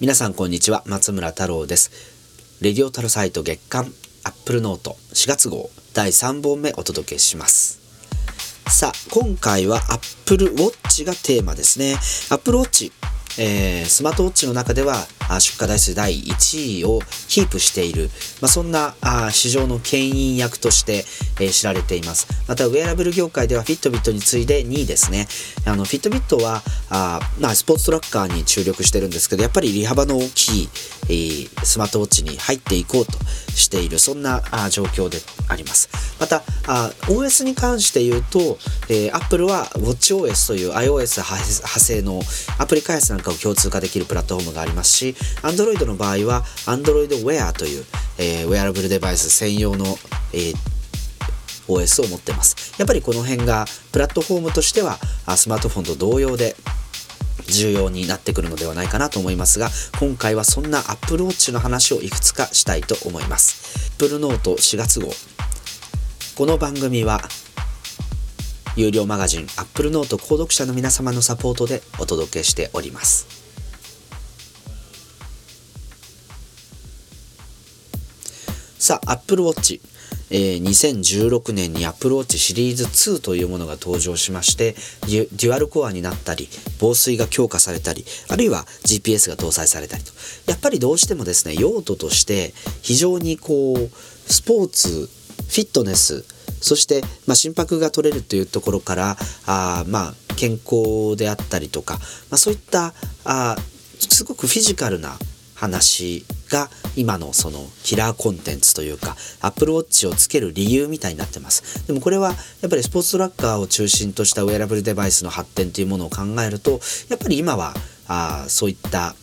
皆さんこんにちは松村太郎です。レディオタルサイト月間アップルノート4月号第3本目お届けします。さあ今回は Apple Watch がテーマですね。Apple Watch えー、スマートウォッチの中では出荷台数第1位をキープしている、まあ、そんな市場の牽引役として、え、知られています。また、ウェアラブル業界ではフィットビットに次いで2位ですね。あのフィットビットはあ、まあ、スポーツトラッカーに注力してるんですけど、やっぱり利幅の大きい、スマートウォッチに入っていこうとしている、そんな状況であります。また、あ OS に関して言うと、えー、Apple は WatchOS という iOS 派生のアプリ開発なんかを共通化できるプラットフォームがありますし、Android の場合は Android Wear という、えー、ウェアラブルデバイス専用の、えー OS を持ってます。やっぱりこの辺がプラットフォームとしてはスマートフォンと同様で重要になってくるのではないかなと思いますが今回はそんな Apple Watch の話をいくつかしたいと思います。Apple Note 4月号。この番組は有料マガジン Apple Note 購読者の皆様のサポートでお届けしております。さあ Apple Watch えー、2016年に Apple Watch シリーズ2というものが登場しましてデュアルコアになったり防水が強化されたりあるいは GPS が搭載されたりと。やっぱりどうしてもですね用途として非常にこうスポーツフィットネスそして、まあ、心拍が取れるというところからあまあ健康であったりとか、まあ、そういったあすごくフィジカルな話が今のそのキラーコンテンツというか Apple Watch をつける理由みたいになってますでもこれはやっぱりスポーツトラッカーを中心としたウェアラブルデバイスの発展というものを考えるとやっぱり今はあそういった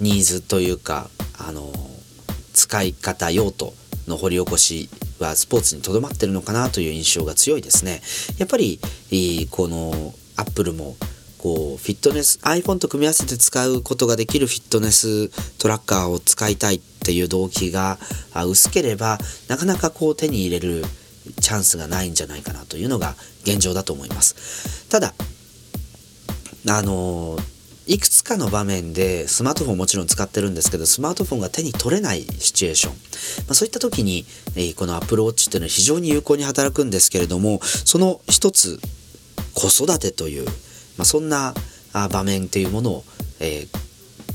ニーズというかあの使い方用途の掘り起こしはスポーツにとどまってるのかなという印象が強いですね。やっぱりこのアップルもこうフィットネス iPhone と組み合わせて使うことができるフィットネストラッカーを使いたいっていう動機が薄ければなかなかこう手に入れるチャンスがないんじゃないかなというのが現状だと思います。ただあのいくつかの場面でスマートフォンもちろん使ってるんですけどスマートフォンが手に取れないシチュエーション、まあ、そういった時に、え、この Apple Watch っていうのは非常に有効に働くんですけれどもその一つ子育てというまあ、そんな場面っていうものを、えー、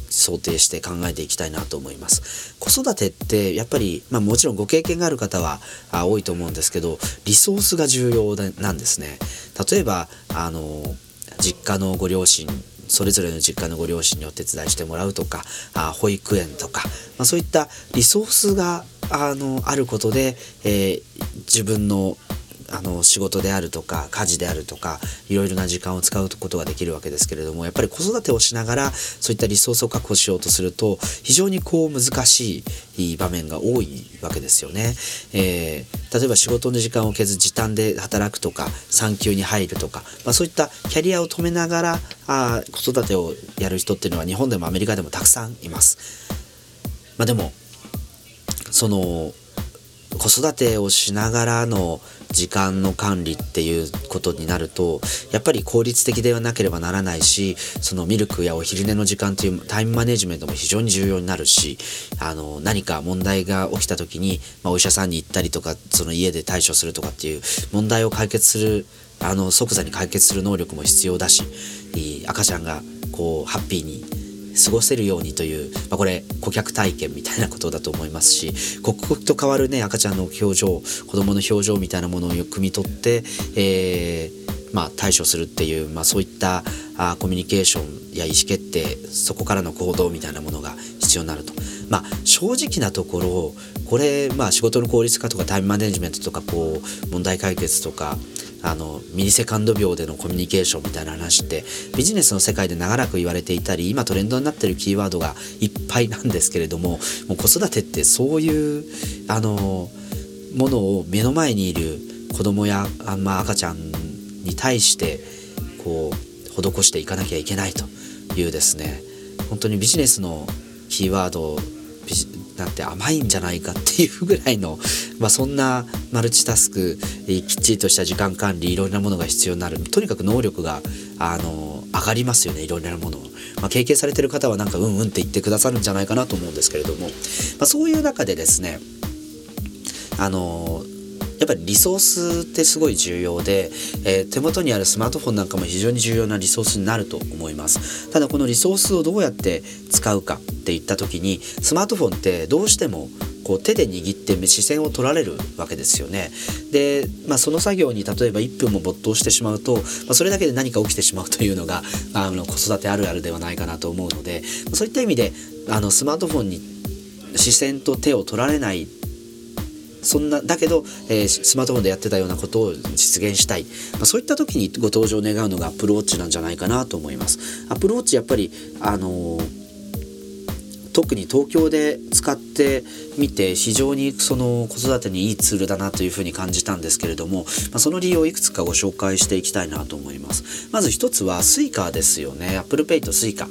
想定して考えていきたいなと思います。子育てってやっぱり、まあ、もちろんご経験がある方はあ多いと思うんですけどリソースが重要なんですね。例えばあの実家のご両親それぞれの実家のご両親にお手伝いしてもらうとかあ保育園とか、まあ、そういったリソースがあのあることで、えー、自分のあの仕事であるとか家事であるとかいろいろな時間を使うことができるわけですけれどもやっぱり子育てをしながらそういったリソースを確保しようとすると非常にこう難しい場面が多いわけですよね。えー、例えば仕事の時間を削る時短で働くとか産休に入るとか、まあ、そういったキャリアを止めながらあ子育てをやる人っていうのは日本でもアメリカでもたくさんいます。まあ、でもその子育てをしながらの時間の管理っていうことになるとやっぱり効率的ではなければならないしそのミルクやお昼寝の時間というタイムマネジメントも非常に重要になるしあの何か問題が起きた時に、まあ、お医者さんに行ったりとかその家で対処するとかっていう問題を解決するあの即座に解決する能力も必要だし赤ちゃんがこうハッピーに過ごせるようにという、まあ、これ顧客体験みたいなことだと思いますし刻々と変わるね赤ちゃんの表情子供の表情みたいなものを汲み取って、えー、まあ、対処するっていう、まあ、そういったあコミュニケーションや意思決定そこからの行動みたいなものが必要になると。まあ、正直なところこれ、まあ、仕事の効率化とかタイムマネジメントとかこう問題解決とかあのミリセカンド秒でのコミュニケーションみたいな話ってビジネスの世界で長らく言われていたり今トレンドになってるキーワードがいっぱいなんですけれどももう子育てってそういうあのものを目の前にいる子供やあ、ま、赤ちゃんに対してこう施していかなきゃいけないというですね本当にビジネスのキーワードなんて甘いんじゃないかっていうぐらいの、まあ、そんなマルチタスクきっちりとした時間管理いろんなものが必要になる。とにかく能力があの上がりますよねいろんなものを、まあ、経験されてる方はなんかうんうんって言ってくださるんじゃないかなと思うんですけれども、まあ、そういう中でですねあのぱりリソースってすごい重要で、えー、手元にあるスマートフォンなんかも非常に重要なリソースになると思いますただこのリソースをどうやって使うかっていった時にスマートフォンってどうしてもこう手で握って視線を取られるわけですよね。で、まあ、その作業に例えば1分も没頭してしまうと、まあ、それだけで何か起きてしまうというのが、あの子育てあるあるではないかなと思うのでそういった意味であのスマートフォンに視線と手を取られないそんなだけど、えー、スマートフォンでやってたようなことを実現したい、まあ、そういった時にご登場願うのが Apple Watch なんじゃないかなと思います。アップルウォッチやっぱりあのー特に東京で使ってみて非常にその子育てにいいツールだなというふうに感じたんですけれども、まあ、その理由をいくつかご紹介していきたいなと思います。まず一つは Suica ですよね。Apple Pay と Suica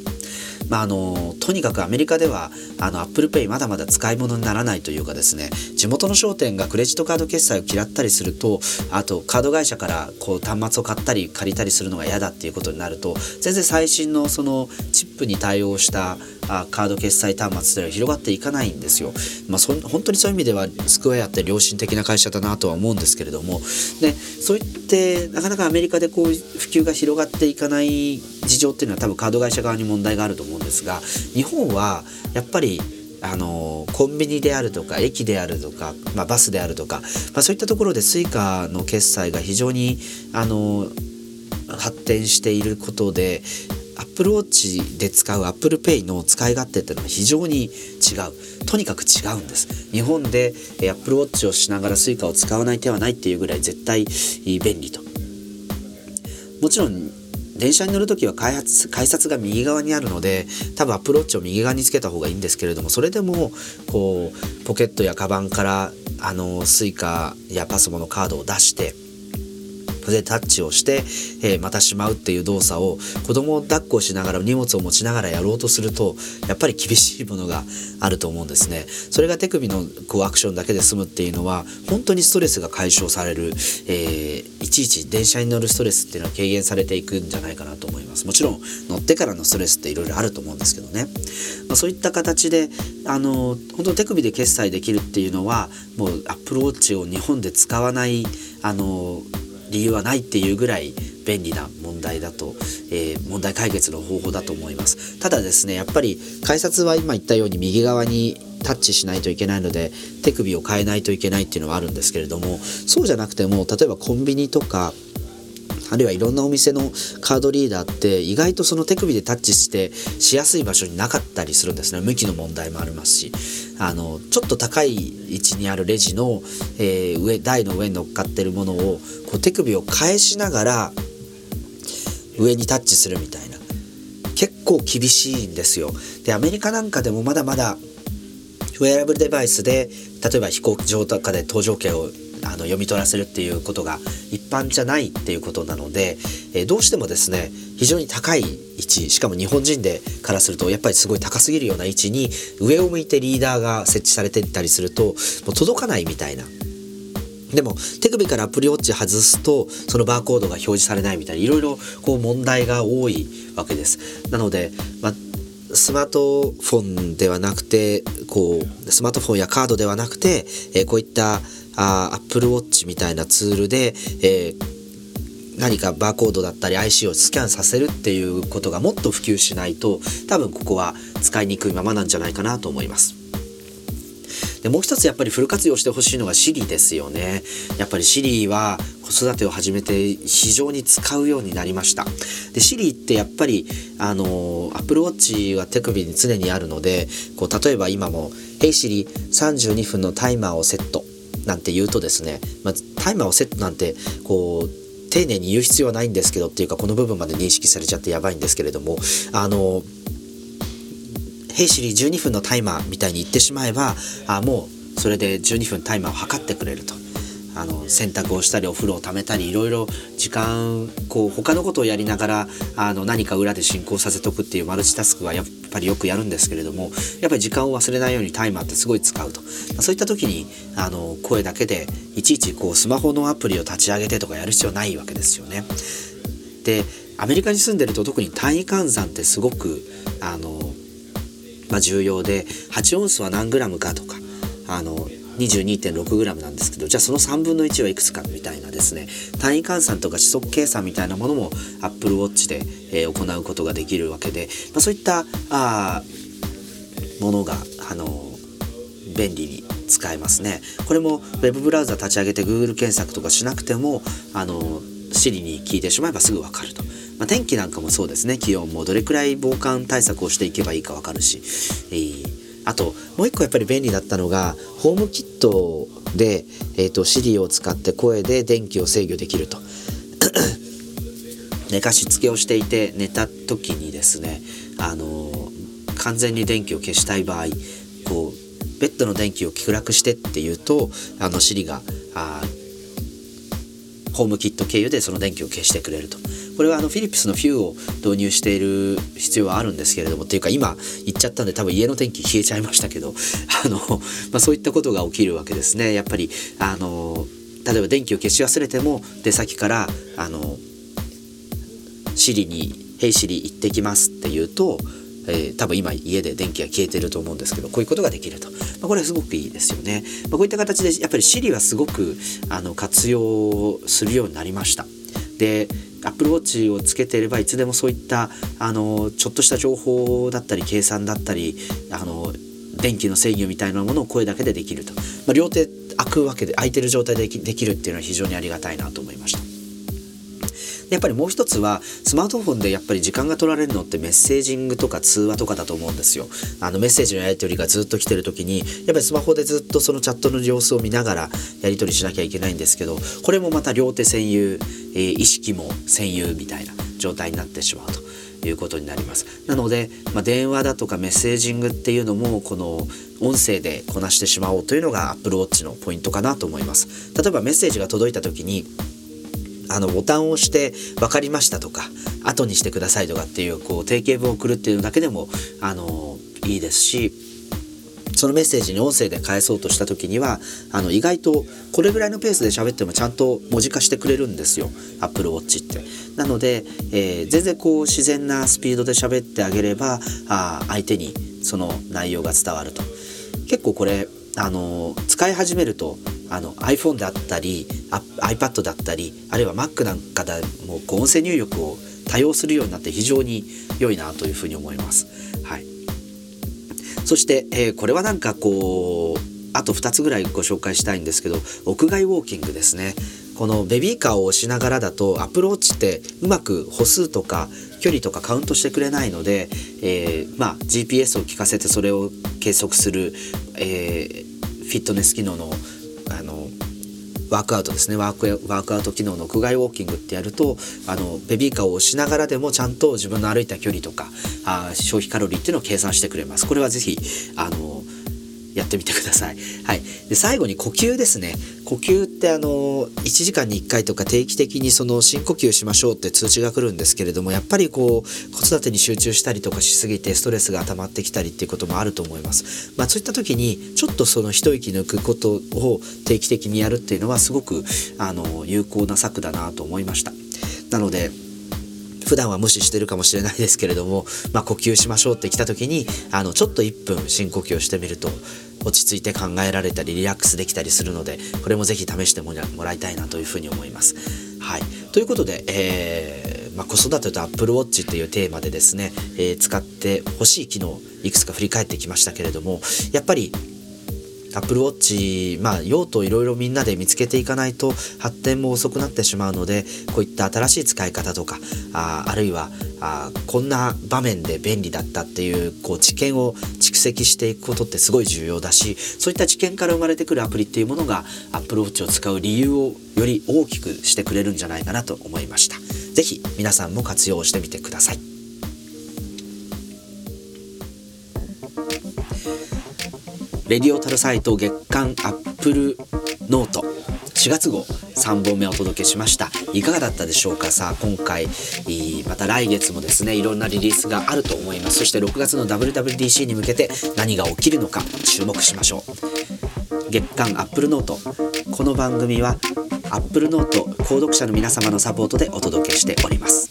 まあ、あのとにかくアメリカではあの Apple Pay まだまだ使い物にならないというかですね地元の商店がクレジットカード決済を嫌ったりするとあとカード会社からこう端末を買ったり借りたりするのが嫌だっていうことになると全然最新のそのチップに対応したあカード決済端末では広がっていかないんですよ。まあ、そ本当にそういう意味ではスクエアって良心的な会社だなとは思うんですけれどもでそういってなかなかアメリカでこう普及が広がっていかない事情っていうのは多分カード会社側に問題があると思うんですが日本はやっぱりあのコンビニであるとか駅であるとか、まあ、バスであるとか、まあ、そういったところで Suica の決済が非常にあの発展していることで Apple Watch で使う Apple Pay の使い勝手っていうのは非常に違う。とにかく違うんです。日本で Apple Watch をしながら Suica を使わない手はないっていうぐらい絶対便利と。もちろん電車に乗る時は開発改札が右側にあるので多分アプローチを右側につけた方がいいんですけれどもそれでもこうポケットやカバンからあの Suica やパスモのカードを出してでタッチをして、えー、またしまうっていう動作を子供を抱っこしながら荷物を持ちながらやろうとするとやっぱり厳しいものがあると思うんですね。それが手首のこうアクションだけで済むっていうのは本当にストレスが解消される、えー、いちいち電車に乗るストレスっていうのは軽減されていくんじゃないかなと思います。もちろん乗ってからのストレスっていろいろあると思うんですけどね、まあ、そういった形であの本当手首で決済できるっていうのはもうアップルウォッチを日本で使わないあの理由はないっていうぐらい便利な問題だと、えー、問題解決の方法だと思います。ただですねやっぱり改札は今言ったように右側にタッチしないといけないので手首を変えないといけないっていうのはあるんですけれどもそうじゃなくても例えばコンビニとかあるいはいろんなお店のカードリーダーって意外とその手首でタッチしてしやすい場所になかったりするんですね。向きの問題もありますし。あのちょっと高い位置にあるレジの、えー、上台の上に乗っかってるものをこう手首を返しながら上にタッチするみたいな。結構厳しいんですよ。でアメリカなんかでもまだまだウェアラブルデバイスで例えば飛行場とかで搭乗券をあの読み取らせるっていうことが一般じゃないっていうことなので、えー、どうしてもですね非常に高い位置しかも日本人でからするとやっぱりすごい高すぎるような位置に上を向いてリーダーが設置されてったりするともう届かないみたいな。でも手首からアプリウォッチ外すとそのバーコードが表示されないみたいないろいろこう問題が多いわけです。なので、まあスマートフォンではなくてこうスマートフォンやカードではなくて、えー、こういったあ Apple Watch みたいなツールで、えー、何かバーコードだったり IC をスキャンさせるっていうことがもっと普及しないと多分ここは使いにくいままなんじゃないかなと思います。でもう一つやっぱりフル活用してほしいのが Siri ですよね。やっぱり Siri は子育てを始めて非常に使うようになりました。で Siri ってやっぱりあの Apple Watch は手首に常にあるのでこう例えば今も「Hey Siri 32分のタイマーをセット」なんて言うとですね、まあ、タイマーをセットなんてこう丁寧に言う必要はないんですけどっていうかこの部分まで認識されちゃってやばいんですけれどもあの「兵士に12分のタイマー」みたいに言ってしまえばあもうそれで12分タイマーを測ってくれると。あの洗濯をしたりお風呂をためたりいろいろ時間こう他のことをやりながらあの何か裏で進行させとくっていうマルチタスクはやっぱりよくやるんですけれどもやっぱり時間を忘れないようにタイマーってすごい使うとそういった時にあの声だけでいちいちこうスマホのアプリを立ち上げてとかやる必要ないわけですよね。でアメリカに住んでると特に単位換算ってすごくあの、まあ、重要で8オンスは何グラムかとかあの 22.6g なんですけどじゃあその3分の1はいくつかみたいなですね単位換算とか指則計算みたいなものも Apple Watch で、えー、行うことができるわけで、まあ、そういったあものがあの便利に使えますね。これも Web ブラウザ立ち上げて Google 検索とかしなくてもあの Siri に聞いてしまえばすぐ分かると、まあ、天気なんかもそうですね。気温もどれくらい防寒対策をしていけばいいか分かるし、えーあともう一個やっぱり便利だったのがホームキットで、えーと、Siri を使って声で電気を制御できると 寝かしつけをしていて寝た時にですね、あのー、完全に電気を消したい場合こうベッドの電気を暗くしてっていうとあの Siri があホームキット経由でその電気を消してくれると。これはあのフィリップスのフューを導入している必要はあるんですけれどもっていうか今言っちゃったんで多分家の天気消えちゃいましたけど あの、まあ、そういったことが起きるわけですね。やっぱりあの例えば電気を消し忘れても出先からあのシリに「ヘイシリ行ってきます」って言うとえー、多分今家で電気が消えてると思うんですけどこういうことができると、まあ、これはすごくいいですよね、まあ、こういった形でやっぱり Siri はすごくあの活用するようになりました。で Apple Watch をつけていればいつでもそういったあのちょっとした情報だったり計算だったりあの電気の制御みたいなものを声だけでできると、まあ、両手開くわけで開いてる状態でできるっていうのは非常にありがたいなと思いました。やっぱりもう一つはスマートフォンでやっぱり時間が取られるのってメッセージングとか通話とかだと思うんですよあのメッセージのやり取りがずっと来てる時にやっぱりスマホでずっとそのチャットの様子を見ながらやり取りしなきゃいけないんですけどこれもまた両手占有、えー、意識も占有みたいな状態になってしまうと。いうことになりますなので、まあ、電話だとかメッセージングっていうのもこの音声でこなしてしまおうというのが Apple Watch のポイントかなと思います例えばメッセージが届いた時にあのボタンを押して分かりましたとか後にしてくださいとかっていうこう定型文を送るっていうだけでもあのいいですしそのメッセージに音声で返そうとした時にはあの意外とこれぐらいのペースで喋ってもちゃんと文字化してくれるんですよ Apple Watch って。なので、えー、全然こう自然なスピードで喋ってあげればあ相手にその内容が伝わると。結構これあの使い始めるとあの iPhone であったり iPad だったりあるいは Mac なんかでもこう音声入力を多用するようになって非常に良いなというふうに思います。はい、そして、えー、これはなんかこうあと2つぐらいご紹介したいんですけど屋外ウォーキングですね。このベビーカーを押しながらだとアプローチってうまく歩数とか距離とかカウントしてくれないので、えー、まあ、GPS を聞かせてそれを計測する、えー、フィットネス機能のワークアウトですね。ワークワークアウト機能の屋外ウォーキングってやるとあのベビーカーを押しながらでもちゃんと自分の歩いた距離とかあ消費カロリーっていうのを計算してくれます。これはぜひあのやってみてください。はい、で最後に呼吸ですね呼吸ってあの1時間に1回とか定期的にその深呼吸しましょうって通知が来るんですけれどもやっぱりこう子育てに集中したりとかしすぎてストレスが溜まってきたりっていうこともあると思います。まあ、そういった時にちょっとその一息抜くことを定期的にやるっていうのはすごくあの有効な策だなと思いました。なので普段は無視してるかもしれないですけれども、まあ、呼吸しましょうって来た時にあのちょっと1分深呼吸をしてみると落ち着いて考えられたりリラックスできたりするのでこれもぜひ試してもらいたいなというふうに思います。はい、ということで、えー、まあ、子育てと Apple Watch っていうテーマでですね、えー、使ってほしい機能いくつか振り返ってきましたけれどもやっぱり Apple Watch、まあ、用途いろいろみんなで見つけていかないと発展も遅くなってしまうのでこういった新しい使い方とかああるいはあこんな場面で便利だったっていうこう知見を蓄積していくことってすごい重要だしそういった知見から生まれてくるアプリっていうものが Apple Watch を使う理由をより大きくしてくれるんじゃないかなと思いました。是非皆さんも活用してみてください。レディオタルサイト月刊アップルノート4月号3本目お届けしました。いかがだったでしょうか？さあ今回また来月もですねいろんなリリースがあると思います。そして6月の WWDC に向けて何が起きるのか注目しましょう。月刊アップルノート。この番組はアップルノート購読者の皆様のサポートでお届けしております。